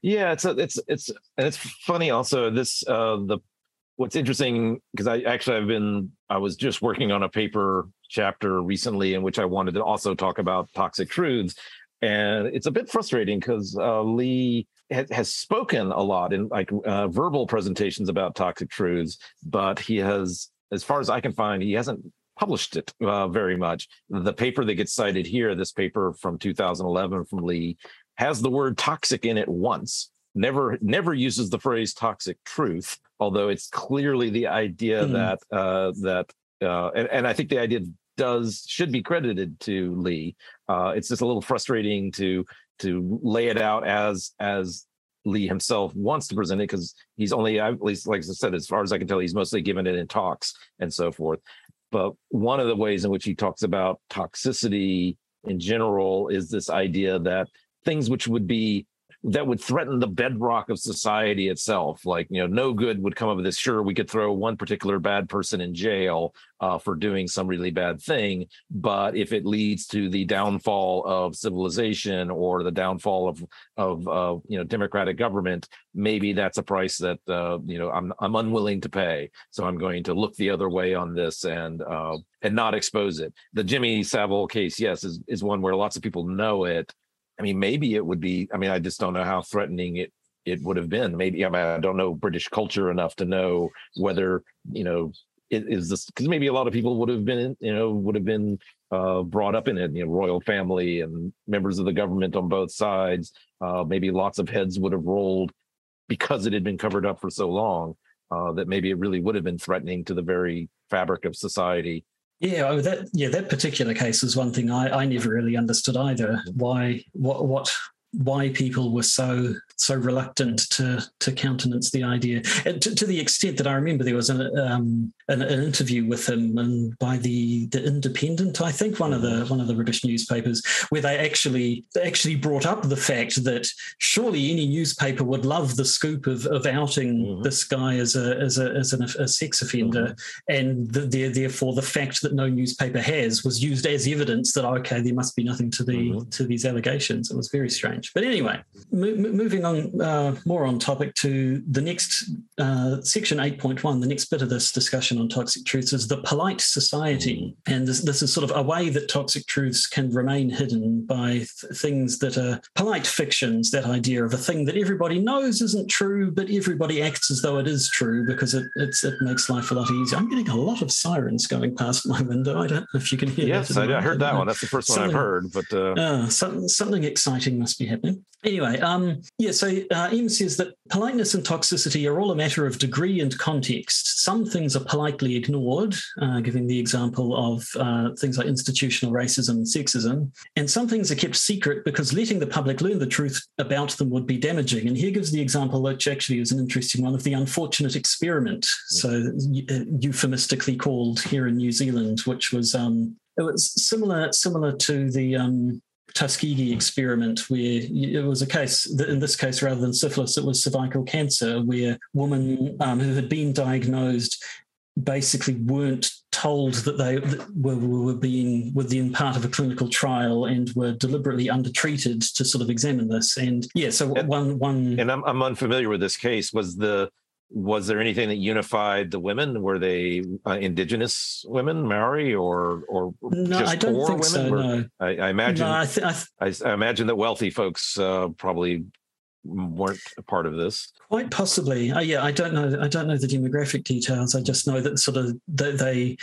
Yeah, it's a, it's it's and it's funny also this uh the what's interesting because I actually I've been I was just working on a paper chapter recently in which I wanted to also talk about toxic truths, and it's a bit frustrating because uh, Lee has, has, spoken a lot in like uh, verbal presentations about toxic truths, but he has, as far as I can find, he hasn't published it uh, very much. The paper that gets cited here, this paper from 2011 from Lee, has the word toxic in it once never never uses the phrase toxic truth although it's clearly the idea mm. that uh, that uh, and, and I think the idea does should be credited to Lee. Uh, it's just a little frustrating to to lay it out as as Lee himself wants to present it because he's only at least like I said, as far as I can tell, he's mostly given it in talks and so forth. But one of the ways in which he talks about toxicity in general is this idea that things which would be that would threaten the bedrock of society itself. Like, you know, no good would come of this. Sure, we could throw one particular bad person in jail uh, for doing some really bad thing, but if it leads to the downfall of civilization or the downfall of of uh, you know democratic government, maybe that's a price that uh, you know I'm I'm unwilling to pay. So I'm going to look the other way on this and uh, and not expose it. The Jimmy Savile case, yes, is is one where lots of people know it. I mean, maybe it would be. I mean, I just don't know how threatening it it would have been. Maybe I, mean, I don't know British culture enough to know whether you know it is this because maybe a lot of people would have been you know would have been uh, brought up in it. You know, royal family and members of the government on both sides. Uh, maybe lots of heads would have rolled because it had been covered up for so long uh, that maybe it really would have been threatening to the very fabric of society. Yeah, oh, that yeah, that particular case was one thing I, I never really understood either. Mm-hmm. Why what what why people were so so reluctant to to countenance the idea, to, to, the extent that I remember there was an, um, an, an interview with him and by the the Independent, I think one of the one of the British newspapers, where they actually they actually brought up the fact that surely any newspaper would love the scoop of, of outing mm-hmm. this guy as a as a as an, a sex offender, mm-hmm. and the, therefore the fact that no newspaper has was used as evidence that okay there must be nothing to the mm-hmm. to these allegations. It was very strange, but anyway, moving on on uh, more on topic to the next uh, section 8.1 the next bit of this discussion on toxic truths is the polite society. And this, this is sort of a way that toxic truths can remain hidden by th- things that are polite fictions that idea of a thing that everybody knows isn't true but everybody acts as though it is true because it, it makes life a lot easier. I'm getting a lot of sirens going past my window. I don't know if you can hear yes I, I, heard that one. That's the first one i've heard but uh... uh something, something exciting must be happening. Anyway um yes so uh, says that politeness and toxicity are all a matter of degree and context. Some things are politely ignored, uh, giving the example of uh, things like institutional racism and sexism, and some things are kept secret because letting the public learn the truth about them would be damaging. And here gives the example, which actually is an interesting one, of the unfortunate experiment, so uh, euphemistically called here in New Zealand, which was um, it was similar similar to the um, Tuskegee experiment, where it was a case, that in this case, rather than syphilis, it was cervical cancer, where women um, who had been diagnosed basically weren't told that they were, were being within part of a clinical trial and were deliberately undertreated to sort of examine this. And yeah, so one one. And I'm, I'm unfamiliar with this case. Was the was there anything that unified the women? Were they uh, indigenous women, Maori, or or no? Just I don't poor think women? so. no, I, I imagine. No, I, th- I, th- I, I, imagine that wealthy folks uh, probably weren't a part of this. Quite possibly. Uh, yeah, I don't know. I don't know the demographic details. I just know that sort of they, they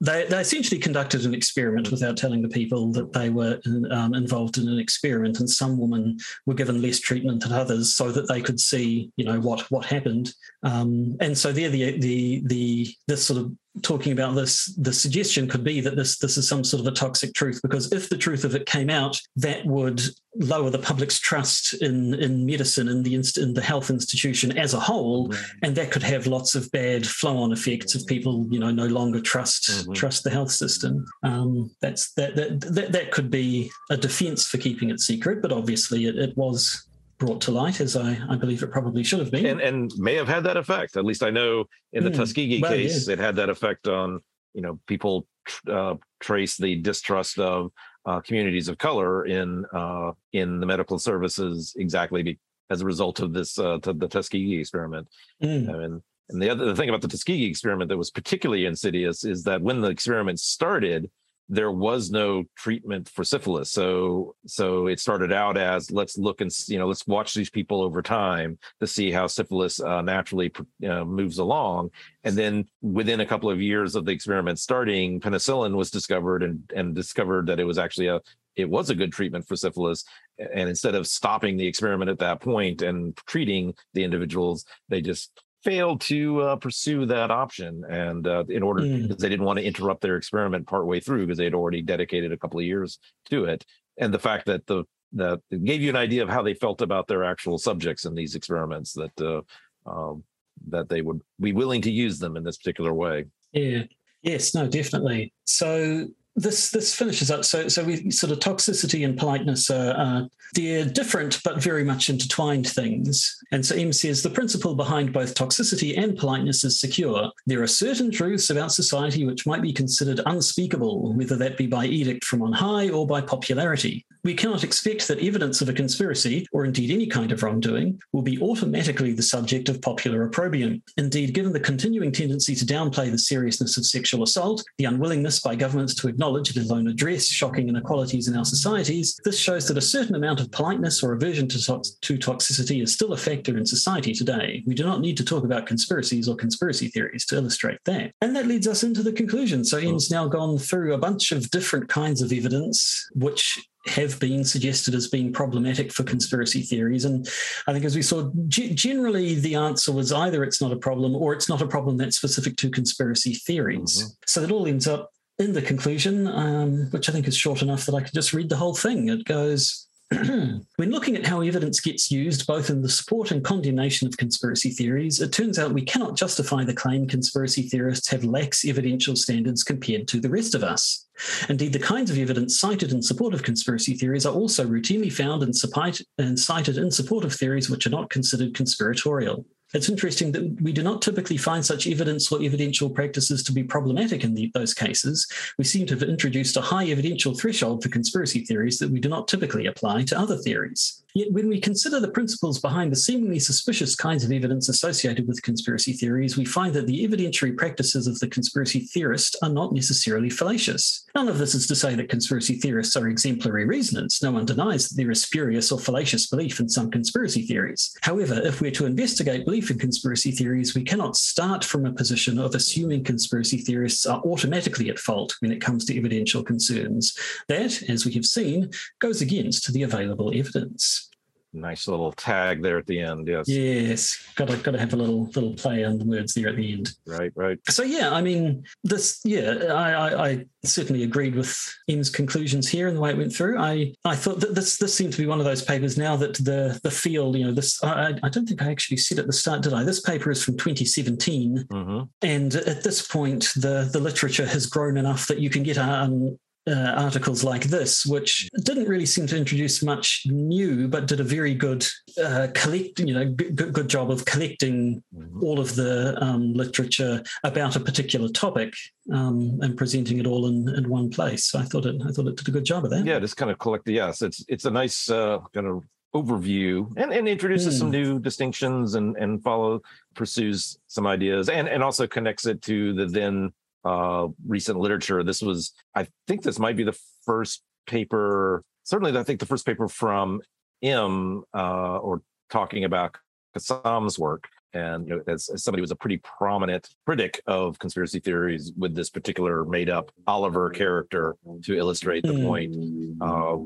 they, they essentially conducted an experiment without telling the people that they were um, involved in an experiment, and some women were given less treatment than others, so that they could see, you know, what what happened. Um, and so there, the the the this sort of talking about this, the suggestion could be that this this is some sort of a toxic truth because if the truth of it came out, that would lower the public's trust in in medicine and the inst- in the health institution as a whole, mm-hmm. and that could have lots of bad flow-on effects if people you know no longer trust mm-hmm. trust the health system. Um, that's that, that that that could be a defence for keeping it secret, but obviously it, it was brought to light, as I, I believe it probably should have been, and, and may have had that effect. At least I know in the mm. Tuskegee well, case, yeah. it had that effect on you know people uh, trace the distrust of uh, communities of color in uh, in the medical services exactly be, as a result of this uh, the Tuskegee experiment. Mm. And and the other the thing about the Tuskegee experiment that was particularly insidious is that when the experiment started, there was no treatment for syphilis. So so it started out as let's look and you know let's watch these people over time to see how syphilis uh, naturally uh, moves along. And then within a couple of years of the experiment starting penicillin was discovered and and discovered that it was actually a it was a good treatment for syphilis. And instead of stopping the experiment at that point and treating the individuals they just failed to uh, pursue that option, and uh, in order mm. because they didn't want to interrupt their experiment partway through because they had already dedicated a couple of years to it, and the fact that the that gave you an idea of how they felt about their actual subjects in these experiments that uh, um, that they would be willing to use them in this particular way. Yeah. Yes. No. Definitely. So this this finishes up. So so we sort of toxicity and politeness are, are they're different but very much intertwined things. And so M says the principle behind both toxicity and politeness is secure. There are certain truths about society which might be considered unspeakable, whether that be by edict from on high or by popularity. We cannot expect that evidence of a conspiracy, or indeed any kind of wrongdoing, will be automatically the subject of popular opprobrium. Indeed, given the continuing tendency to downplay the seriousness of sexual assault, the unwillingness by governments to acknowledge, let alone address, shocking inequalities in our societies, this shows that a certain amount of politeness or aversion to, to toxicity is still a factor in society today. We do not need to talk about conspiracies or conspiracy theories to illustrate that. And that leads us into the conclusion. So M's now gone through a bunch of different kinds of evidence, which have been suggested as being problematic for conspiracy theories. And I think, as we saw, g- generally the answer was either it's not a problem or it's not a problem that's specific to conspiracy theories. Mm-hmm. So that all ends up in the conclusion, um, which I think is short enough that I can just read the whole thing. It goes, (clears throat) when looking at how evidence gets used both in the support and condemnation of conspiracy theories, it turns out we cannot justify the claim conspiracy theorists have lax evidential standards compared to the rest of us. Indeed, the kinds of evidence cited in support of conspiracy theories are also routinely found and, cited in support of theories which are not considered conspiratorial. It's interesting that we do not typically find such evidence or evidential practices to be problematic in the, those cases. We seem to have introduced a high evidential threshold for conspiracy theories that we do not typically apply to other theories. Yet, when we consider the principles behind the seemingly suspicious kinds of evidence associated with conspiracy theories, we find that the evidentiary practices of the conspiracy theorist are not necessarily fallacious. None of this is to say that conspiracy theorists are exemplary reasoners. No one denies that there is spurious or fallacious belief in some conspiracy theories. However, if we're to investigate belief in conspiracy theories, we cannot start from a position of assuming conspiracy theorists are automatically at fault when it comes to evidential concerns. That, as we have seen, goes against the available evidence nice little tag there at the end. Yes. Yes. Got to got to have a little little play on the words there at the end. Right. Right. So yeah, I mean, this. Yeah, I, I, I certainly agreed with M's conclusions here and the way it went through. I I thought that this this seemed to be one of those papers now that the the field, you know, this. I, I don't think I actually said at the start, did I? This paper is from 2017, mm-hmm. and at this point, the the literature has grown enough that you can get um, uh, articles like this, which didn't really seem to introduce much new, but did a very good uh, collect, you know, good, good job of collecting mm-hmm. all of the um, literature about a particular topic um, and presenting it all in, in one place. So I thought it, I thought it did a good job of that. Yeah, just kind of collect. Yes, it's it's a nice uh, kind of overview and, and introduces mm. some hmm. new distinctions and and follow pursues some ideas and and also connects it to the then uh, recent literature. This was, I think, this might be the first paper. Certainly, I think the first paper from M uh, or talking about Cassam's work. And you know, as, as, somebody who was a pretty prominent critic of conspiracy theories with this particular made-up Oliver character to illustrate the point. Uh,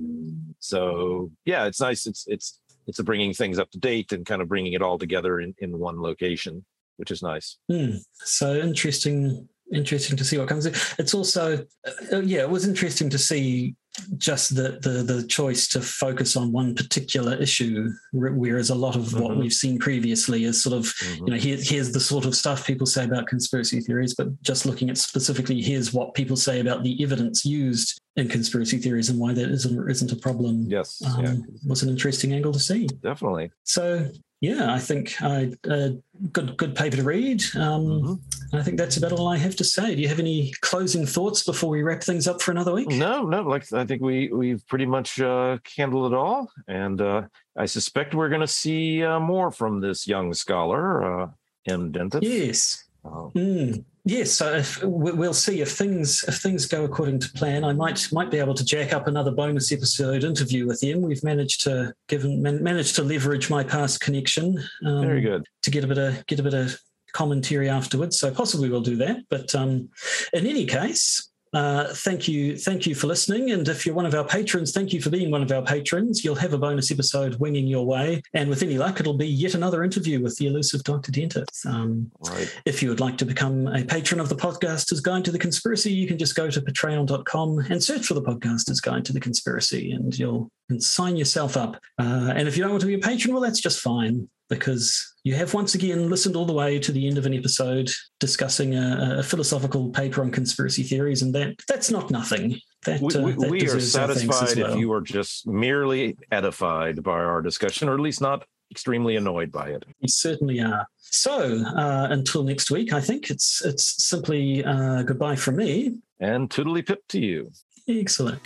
so yeah, it's nice. It's it's it's bringing things up to date and kind of bringing it all together in, in one location, which is nice. Mm. So interesting interesting to see what comes in. It's also, uh, yeah, it was interesting to see just the, the the choice to focus on one particular issue, whereas a lot of mm-hmm. what we've seen previously is sort of, mm-hmm. you know, here, here's the sort of stuff people say about conspiracy theories, but just looking at specifically here's what people say about the evidence used in conspiracy theories and why that isn't isn't a problem. Yes, um, yeah. was an interesting angle to see. Definitely. So yeah, I think I uh, good good paper to read. Um, mm-hmm. I think that's about all I have to say. Do you have any closing thoughts before we wrap things up for another week? No, no. Like I think we we've pretty much uh, handled it all, and uh, I suspect we're going to see uh, more from this young scholar, uh, M. Dentith. Yes. Oh. Mm. Yes, so if, we'll see if things if things go according to plan. I might might be able to jack up another bonus episode interview with him. We've managed to given man, managed to leverage my past connection. Um, Very good to get a bit of get a bit of commentary afterwards. So possibly we'll do that. But um, in any case, uh, thank you, thank you for listening. And if you're one of our patrons, thank you for being one of our patrons. You'll have a bonus episode winging your way, and with any luck, it'll be yet another interview with the elusive Dr. Dentith. Um, right. If you would like to become a patron of the Podcaster's Guide to the Conspiracy, you can just go to patreon.com and search for the Podcaster's Guide to the Conspiracy, and you'll sign yourself up. Uh, and if you don't want to be a patron, well, that's just fine because you have once again listened all the way to the end of an episode discussing a, a philosophical paper on conspiracy theories, and that that's not nothing. That, we, we, uh, we are satisfied well. if you are just merely edified by our discussion, or at least not extremely annoyed by it. We certainly are. So uh, until next week, I think it's it's simply uh, goodbye from me and toodly pip to you. Excellent.